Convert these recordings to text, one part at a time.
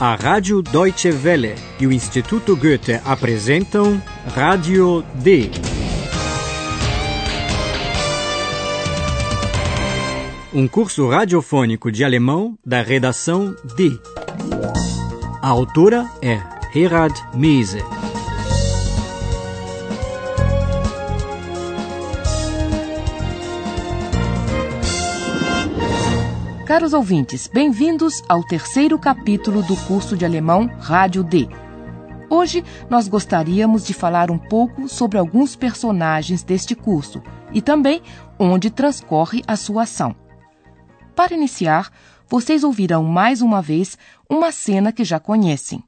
A Rádio Deutsche Welle e o Instituto Goethe apresentam Rádio D. Um curso radiofônico de alemão da redação D. A autora é Herald Mese. Caros ouvintes, bem-vindos ao terceiro capítulo do curso de alemão Rádio D. Hoje nós gostaríamos de falar um pouco sobre alguns personagens deste curso e também onde transcorre a sua ação. Para iniciar, vocês ouvirão mais uma vez uma cena que já conhecem.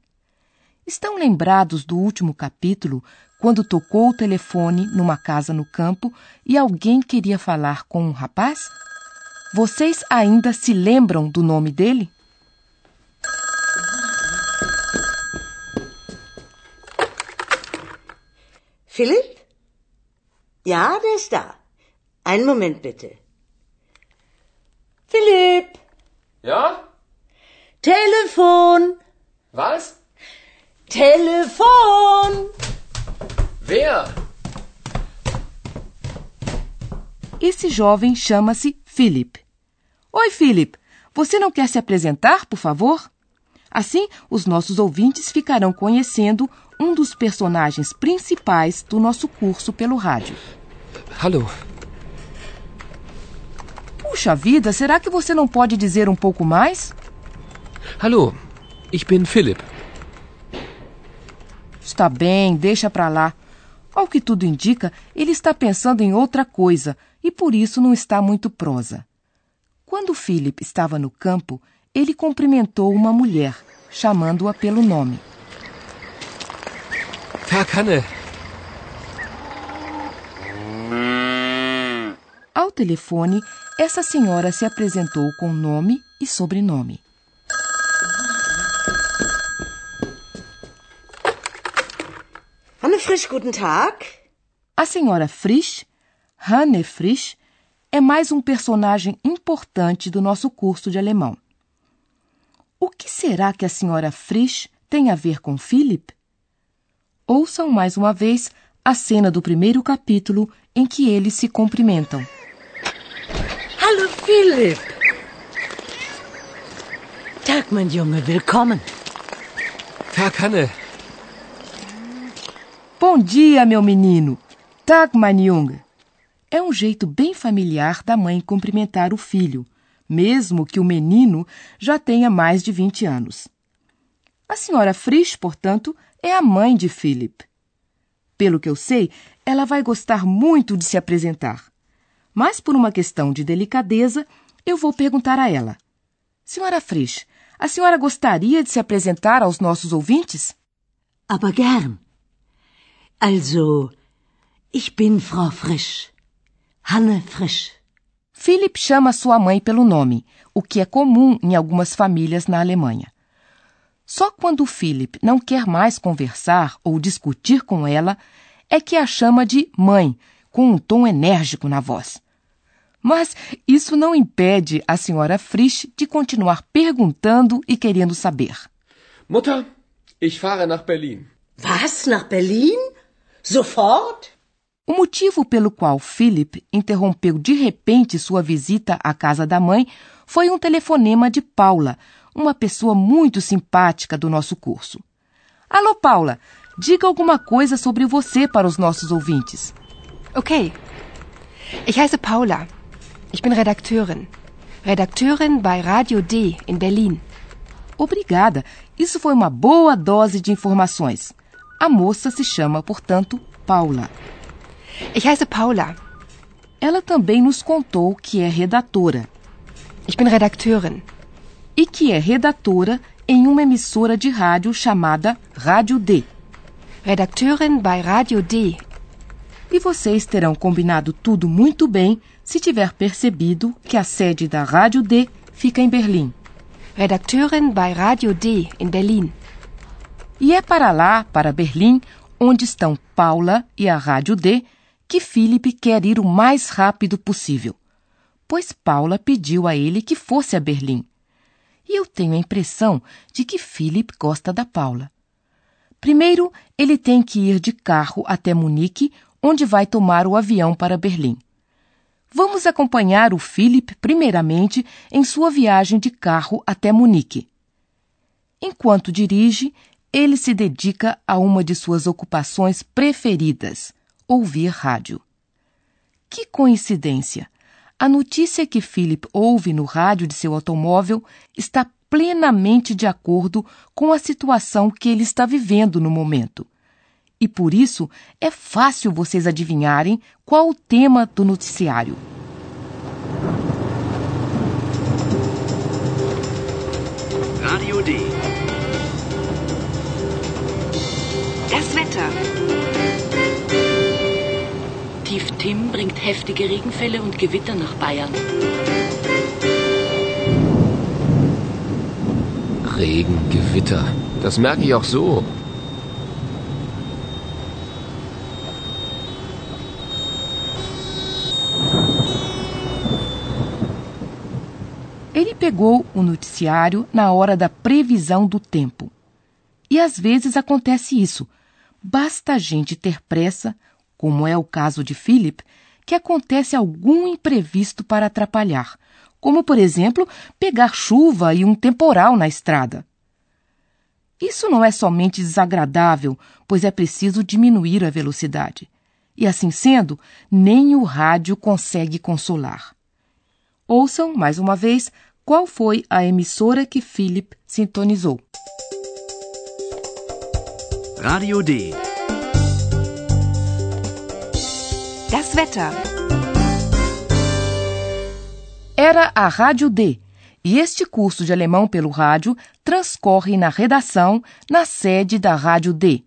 Estão lembrados do último capítulo, quando tocou o telefone numa casa no campo e alguém queria falar com um rapaz? Vocês ainda se lembram do nome dele? Philipp? Ja, der ist da. Einen Moment bitte. Philipp, Ja? Telefon, Was? Telefon. Wer? Esse jovem chama-se Philip. Oi, Philip. Você não quer se apresentar, por favor? Assim, os nossos ouvintes ficarão conhecendo um dos personagens principais do nosso curso pelo rádio. Hallo. Puxa vida, será que você não pode dizer um pouco mais? Hallo. Ich bin Philipp. Está bem, deixa pra lá. Ao que tudo indica, ele está pensando em outra coisa e por isso não está muito prosa. Quando Philip estava no campo, ele cumprimentou uma mulher, chamando-a pelo nome. Tag, Hanne. Ao telefone, essa senhora se apresentou com nome e sobrenome. Hanne Frisch, guten Tag. A senhora Frisch, Hanne Frisch, é mais um personagem importante do nosso curso de alemão. O que será que a senhora Frisch tem a ver com Philip? Ouçam mais uma vez a cena do primeiro capítulo em que eles se cumprimentam. Hallo Philipp. Tag, mein Junge, willkommen. Tag, Hanne. Bom dia, meu menino. Tag, mein Junge. É um jeito bem familiar da mãe cumprimentar o filho, mesmo que o menino já tenha mais de 20 anos. A senhora Frisch, portanto, é a mãe de Philip. Pelo que eu sei, ela vai gostar muito de se apresentar. Mas por uma questão de delicadeza, eu vou perguntar a ela. Senhora Frisch, a senhora gostaria de se apresentar aos nossos ouvintes? Aber gern. Also, ich bin Frau Frisch. Hanne Frisch. Philip chama sua mãe pelo nome, o que é comum em algumas famílias na Alemanha. Só quando Philip não quer mais conversar ou discutir com ela é que a chama de mãe, com um tom enérgico na voz. Mas isso não impede a senhora Frisch de continuar perguntando e querendo saber. Mutter, ich fahre nach Berlin. Was, nach Berlin? Sofort? O motivo pelo qual Philip interrompeu de repente sua visita à casa da mãe foi um telefonema de Paula, uma pessoa muito simpática do nosso curso. Alô, Paula, diga alguma coisa sobre você para os nossos ouvintes. Okay. Ich heiße Paula. Ich bin Redakteurin. Redakteurin bei Radio D in Berlin. Obrigada, isso foi uma boa dose de informações. A moça se chama, portanto, Paula. Ich heiße Paula. Ela também nos contou que é redatora Ich bin Redakteurin. e que é redatora em uma emissora de rádio chamada Rádio D. Redakteurin bei Radio D. E vocês terão combinado tudo muito bem se tiver percebido que a sede da Rádio D fica em Berlim. Redakteurin bei Radio D in Berlin. E é para lá, para Berlim, onde estão Paula e a Rádio D, que Philip quer ir o mais rápido possível, pois Paula pediu a ele que fosse a Berlim. E eu tenho a impressão de que Philip gosta da Paula. Primeiro, ele tem que ir de carro até Munique, onde vai tomar o avião para Berlim. Vamos acompanhar o Philip, primeiramente, em sua viagem de carro até Munique. Enquanto dirige, ele se dedica a uma de suas ocupações preferidas: ouvir rádio. Que coincidência! A notícia que Philip ouve no rádio de seu automóvel está plenamente de acordo com a situação que ele está vivendo no momento. E por isso é fácil vocês adivinharem qual o tema do noticiário. Radio D. Das Wetter. Tim bringt heftige Regenfälle und Gewitter nach Bayern. Regen, Gewitter. Das merke ich auch so. Ele pegou o noticiário na hora da previsão do tempo. E às vezes acontece isso. Basta a gente ter pressa, como é o caso de Philip, que acontece algum imprevisto para atrapalhar, como, por exemplo, pegar chuva e um temporal na estrada. Isso não é somente desagradável, pois é preciso diminuir a velocidade. E assim sendo, nem o rádio consegue consolar. Ouçam, mais uma vez, qual foi a emissora que Philip sintonizou. Radio D. Das Wetter. Era a Rádio D, e este curso de alemão pelo rádio transcorre na redação, na sede da Rádio D.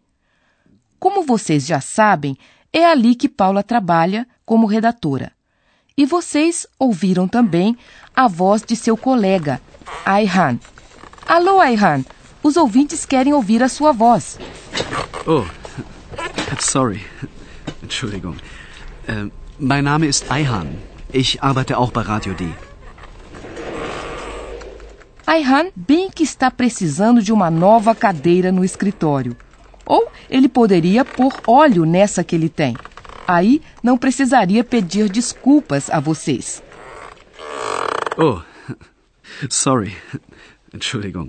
Como vocês já sabem, é ali que Paula trabalha como redatora. E vocês ouviram também a voz de seu colega, Ayhan. Alô, Ayhan, os ouvintes querem ouvir a sua voz. Oh, sorry. Entschuldigung. Äh, mein Name ist Ayhan. Ich arbeite auch bei Radio D. Ayhan bem que está precisando de uma nova cadeira no escritório. Ou ele poderia pôr óleo nessa que ele tem. Aí não precisaria pedir desculpas a vocês. Oh, sorry. Entschuldigung.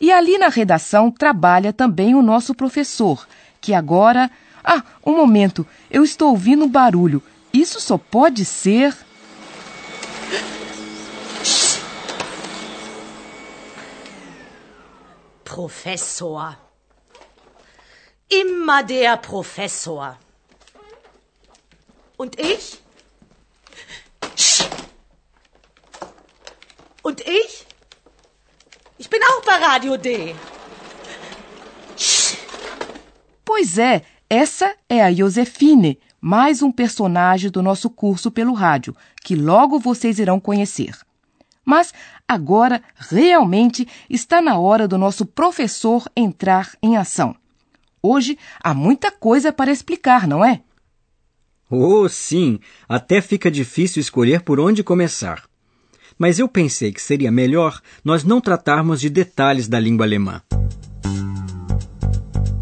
E ali na redação trabalha também o nosso professor, que agora. Ah, um momento, eu estou ouvindo um barulho. Isso só pode ser. Professor. Immer der Professor. Und ich? Und ich? Ich bin auch bei Radio D. Pois é, essa é a Josefine, mais um personagem do nosso curso pelo rádio, que logo vocês irão conhecer. Mas agora realmente está na hora do nosso professor entrar em ação. Hoje há muita coisa para explicar, não é? Oh, sim, até fica difícil escolher por onde começar. Mas eu pensei que seria melhor nós não tratarmos de detalhes da língua alemã.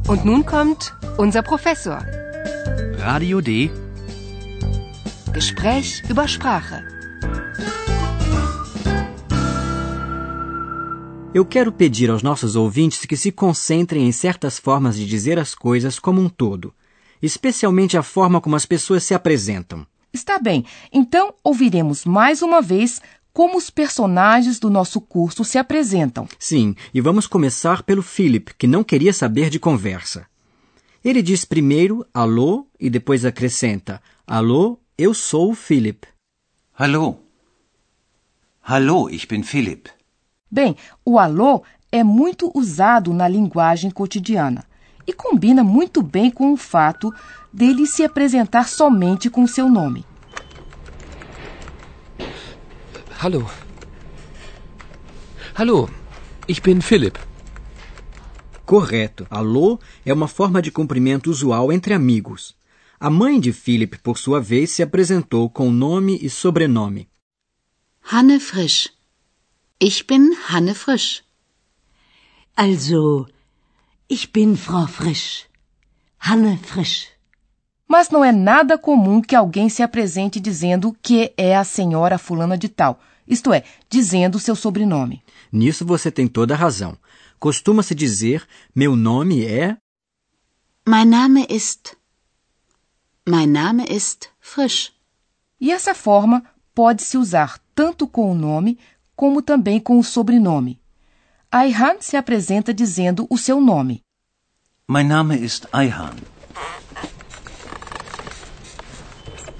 Und nun kommt unser Professor. Radio D. Gespräch über Sprache. Eu quero pedir aos nossos ouvintes que se concentrem em certas formas de dizer as coisas como um todo, especialmente a forma como as pessoas se apresentam. Está bem, então ouviremos mais uma vez como os personagens do nosso curso se apresentam. Sim, e vamos começar pelo Philip, que não queria saber de conversa. Ele diz primeiro alô e depois acrescenta: Alô, eu sou o Philip. Hallo. Hallo, ich bin Philipp. Bem, o alô é muito usado na linguagem cotidiana e combina muito bem com o fato dele se apresentar somente com seu nome. Hallo. Hallo, ich bin Philipp. Correto. Alô é uma forma de cumprimento usual entre amigos. A mãe de Philip, por sua vez, se apresentou com nome e sobrenome. Hanne Frisch. Ich bin Hanne Frisch. Also, ich bin Frau Frisch. Hanne Frisch. Mas não é nada comum que alguém se apresente dizendo que é a senhora fulana de tal, isto é, dizendo seu sobrenome. Nisso você tem toda a razão. Costuma-se dizer: meu nome é. Mein Name ist. Mein Name ist Frisch. E essa forma pode-se usar tanto com o nome como também com o sobrenome. Ayhan se apresenta dizendo o seu nome. Mein Name ist Ayhan.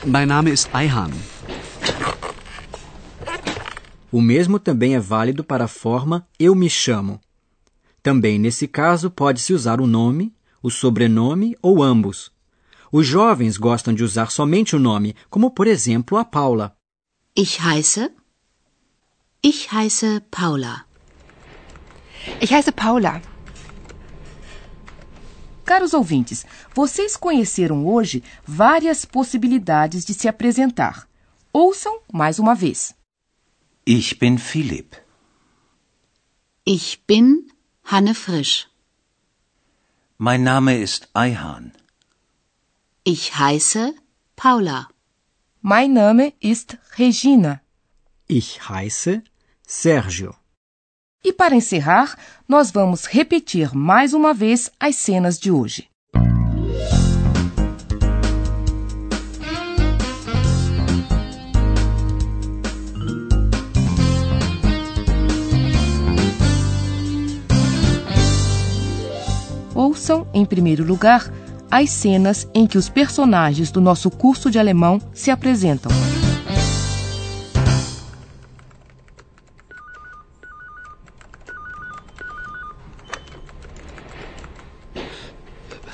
Mein Name ist Ayhan. O mesmo também é válido para a forma eu me chamo. Também nesse caso pode-se usar o nome, o sobrenome ou ambos. Os jovens gostam de usar somente o nome, como por exemplo a Paula. Ich heiße. Ich heiße Paula. Ich heiße Paula. Caros ouvintes, vocês conheceram hoje várias possibilidades de se apresentar. Ouçam mais uma vez. Ich bin Philipp. Ich bin Hanne Frisch. Mein Name ist Ayhan. Ich heiße Paula. Mein Name ist Regina. Ich heiße Sérgio. E para encerrar, nós vamos repetir mais uma vez as cenas de hoje. Ouçam, em primeiro lugar, as cenas em que os personagens do nosso curso de alemão se apresentam.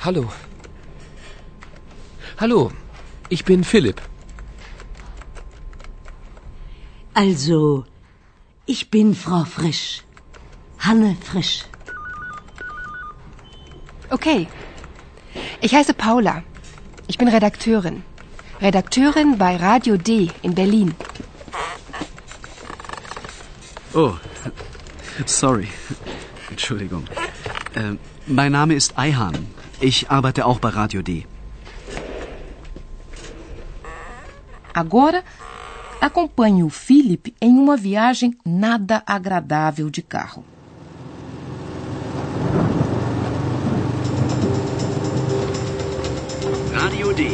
Hallo. Hallo, ich bin Philipp. Also, ich bin Frau Frisch. Hanne Frisch. Okay. Ich heiße Paula. Ich bin Redakteurin. Redakteurin bei Radio D in Berlin. Oh, sorry. Entschuldigung. Äh, mein Name ist Ayhan. Ich arbeite auch bei Radio D. Agora, acompanhe o Philip em uma viagem nada agradável de carro. D.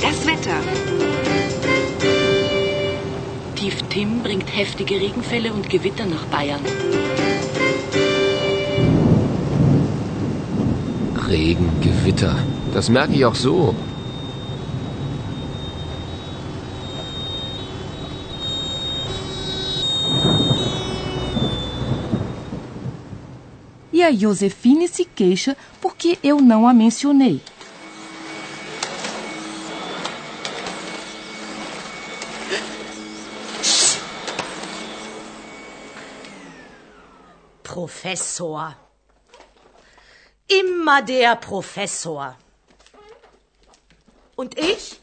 Das Wetter. Tief Tim bringt heftige Regenfälle und Gewitter nach Bayern. Regen, Gewitter. Das merke ich auch so. E a Josefine se queixa porque eu não a mencionei. Professor. Immer der Professor. Und ich?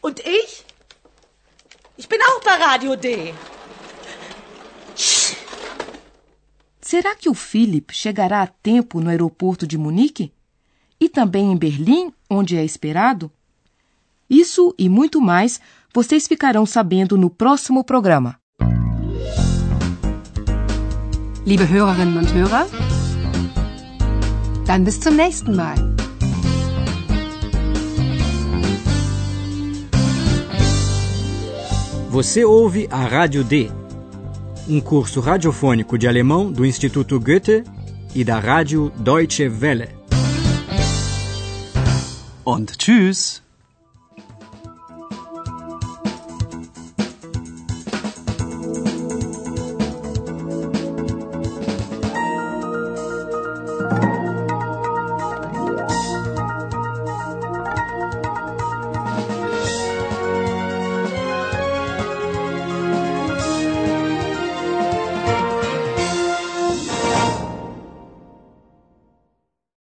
Und ich? Ich bin auch bei Radio D. Será que o Philip chegará a tempo no aeroporto de Munique? E também em Berlim, onde é esperado? Isso e muito mais vocês ficarão sabendo no próximo programa. Liebe Hörerinnen und Hörer, dann bis zum nächsten Mal. Você ouve a Rádio D, um curso radiofônico de alemão do Instituto Goethe e da Rádio Deutsche Welle. Und tschüss.